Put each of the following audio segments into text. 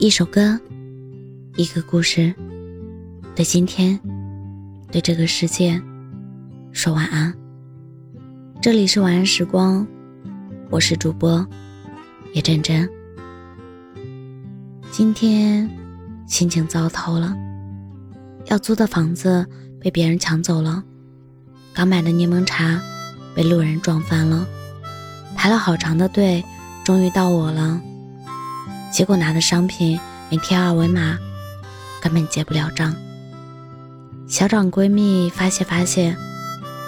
一首歌，一个故事，对今天，对这个世界，说晚安。这里是晚安时光，我是主播叶真真。今天心情糟透了，要租的房子被别人抢走了，刚买的柠檬茶被路人撞翻了，排了好长的队，终于到我了。结果拿的商品没贴二维码，根本结不了账。小长闺蜜发泄发泄，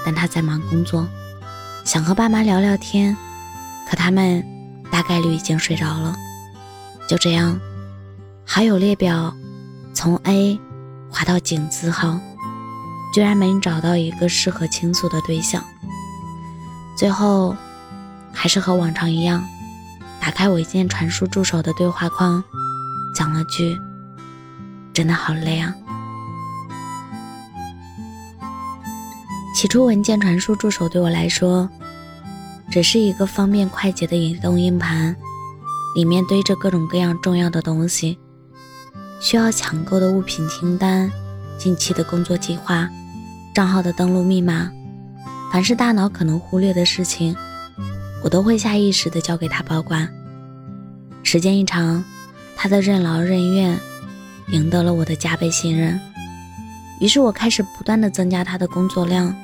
但她在忙工作，想和爸妈聊聊天，可他们大概率已经睡着了。就这样，好友列表从 A 滑到井字号，居然没找到一个适合倾诉的对象。最后，还是和往常一样。打开文件传输助手的对话框，讲了句：“真的好累啊。”起初，文件传输助手对我来说，只是一个方便快捷的移动硬盘，里面堆着各种各样重要的东西，需要抢购的物品清单、近期的工作计划、账号的登录密码，凡是大脑可能忽略的事情。我都会下意识地交给他保管。时间一长，他的任劳任怨赢得了我的加倍信任。于是我开始不断地增加他的工作量。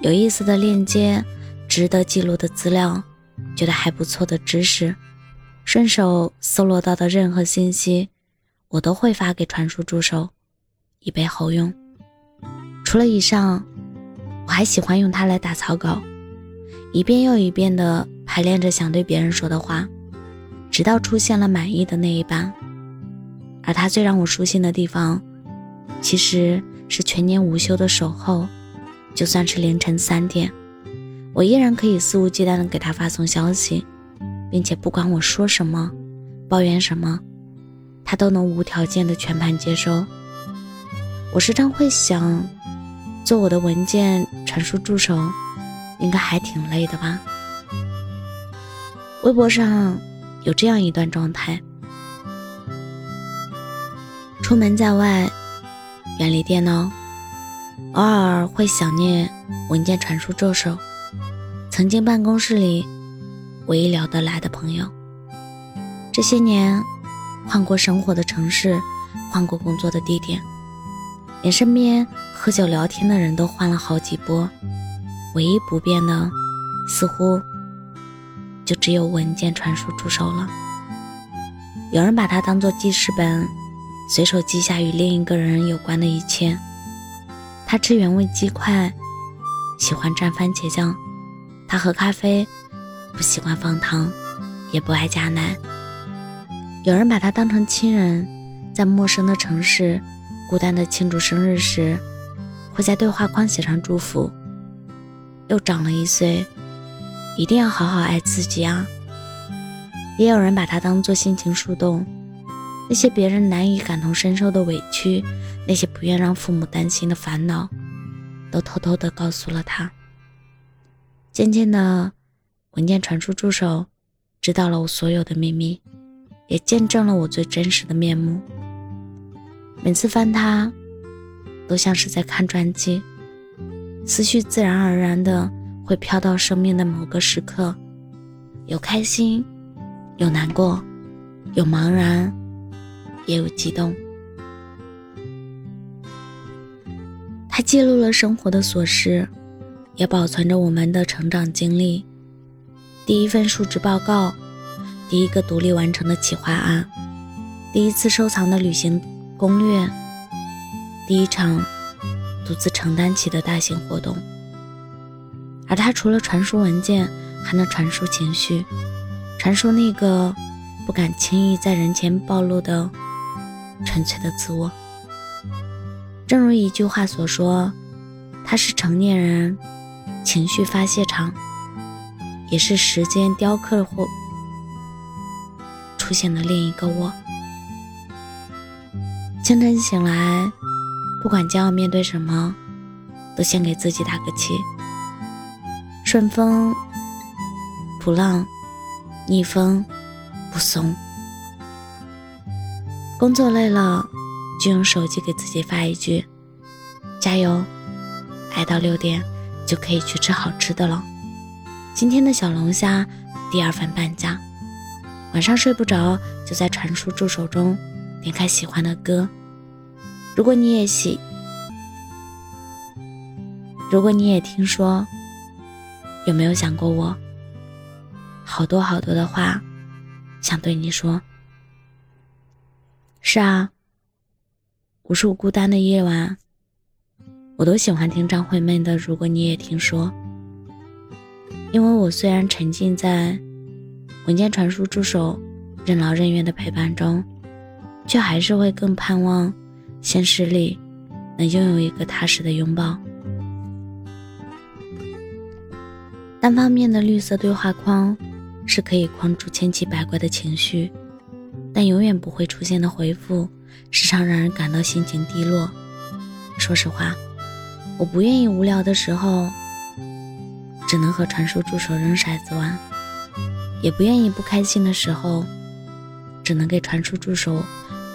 有意思的链接、值得记录的资料、觉得还不错的知识，顺手搜罗到的任何信息，我都会发给传输助手，以备后用。除了以上，我还喜欢用它来打草稿。一遍又一遍地排练着想对别人说的话，直到出现了满意的那一版。而他最让我舒心的地方，其实是全年无休的守候。就算是凌晨三点，我依然可以肆无忌惮地给他发送消息，并且不管我说什么、抱怨什么，他都能无条件的全盘接收。我时常会想，做我的文件传输助手。应该还挺累的吧？微博上有这样一段状态：出门在外，远离电脑，偶尔会想念文件传输助手，曾经办公室里唯一聊得来的朋友。这些年，换过生活的城市，换过工作的地点，连身边喝酒聊天的人都换了好几波。唯一不变的，似乎就只有文件传输助手了。有人把它当做记事本，随手记下与另一个人有关的一切。他吃原味鸡块，喜欢蘸番茄酱；他喝咖啡，不喜欢放糖，也不爱加奶。有人把他当成亲人，在陌生的城市孤单的庆祝生日时，会在对话框写上祝福。又长了一岁，一定要好好爱自己啊！也有人把它当做心情树洞，那些别人难以感同身受的委屈，那些不愿让父母担心的烦恼，都偷偷的告诉了他。渐渐的，文件传输助手知道了我所有的秘密，也见证了我最真实的面目。每次翻它，都像是在看传记。思绪自然而然的会飘到生命的某个时刻，有开心，有难过，有茫然，也有激动。它记录了生活的琐事，也保存着我们的成长经历。第一份述职报告，第一个独立完成的企划案，第一次收藏的旅行攻略，第一场。独自承担起的大型活动，而他除了传输文件，还能传输情绪，传输那个不敢轻易在人前暴露的纯粹的自我。正如一句话所说，他是成年人情绪发泄场，也是时间雕刻或出现的另一个我。清晨醒来。不管将要面对什么，都先给自己打个气。顺风不浪，逆风不松。工作累了，就用手机给自己发一句：“加油，挨到六点就可以去吃好吃的了。”今天的小龙虾第二份半价。晚上睡不着，就在传输助手中点开喜欢的歌。如果你也喜，如果你也听说，有没有想过我？好多好多的话想对你说。是啊，无数孤单的夜晚，我都喜欢听张惠妹的《如果你也听说》，因为我虽然沉浸在文件传输助手任劳任怨的陪伴中，却还是会更盼望现实里能拥有一个踏实的拥抱。单方面的绿色对话框是可以框住千奇百怪的情绪。但永远不会出现的回复，时常让人感到心情低落。说实话，我不愿意无聊的时候只能和传输助手扔骰子玩，也不愿意不开心的时候只能给传输助手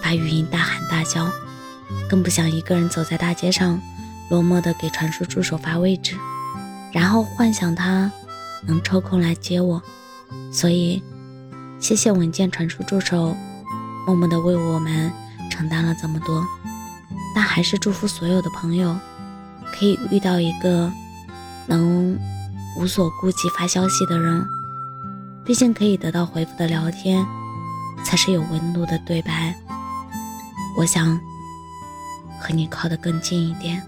发语音大喊大叫，更不想一个人走在大街上，落寞的给传输助手发位置，然后幻想他能抽空来接我。所以。谢谢文件传输助手，默默的为我们承担了这么多，但还是祝福所有的朋友，可以遇到一个能无所顾忌发消息的人。毕竟可以得到回复的聊天，才是有温度的对白。我想和你靠得更近一点。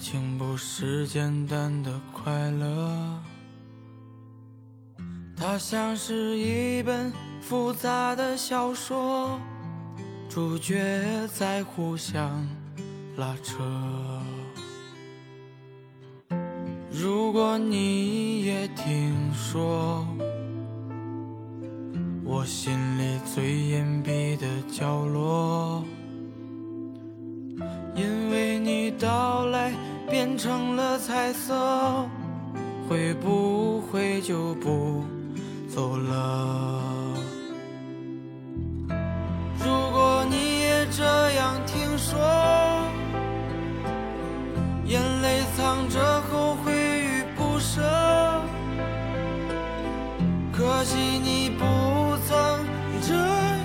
情不是简单的快乐，它像是一本复杂的小说，主角在互相拉扯。如果你也听说。我心里最隐蔽的角落，因为你到变成了彩色，会不会就不走了？如果你也这样听说，眼泪藏着后悔与不舍，可惜你不曾这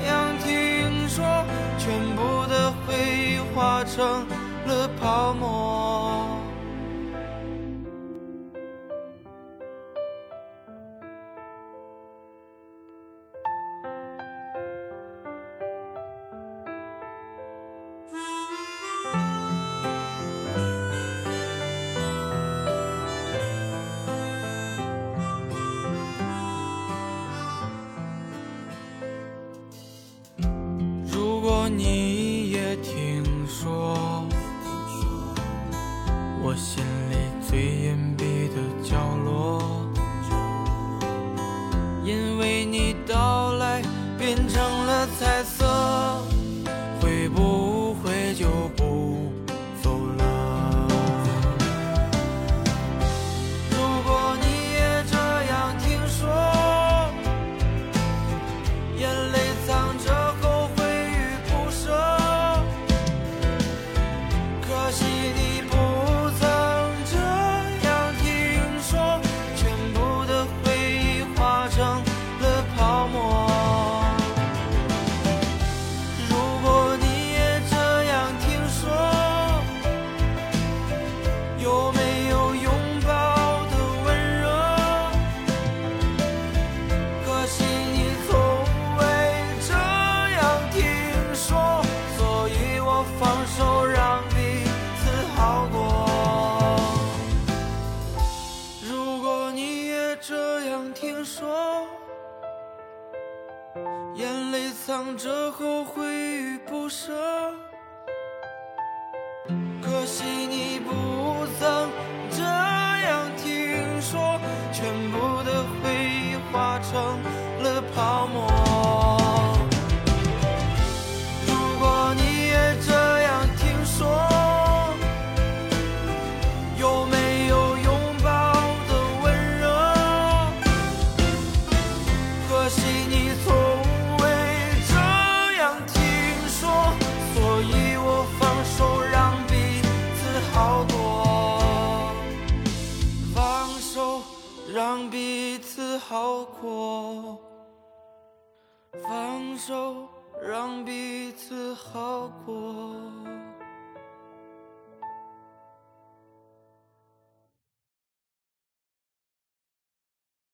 样听说，全部的回忆化。成了泡沫。听说眼泪藏着后悔与不舍可惜你不错过放手让彼此好过。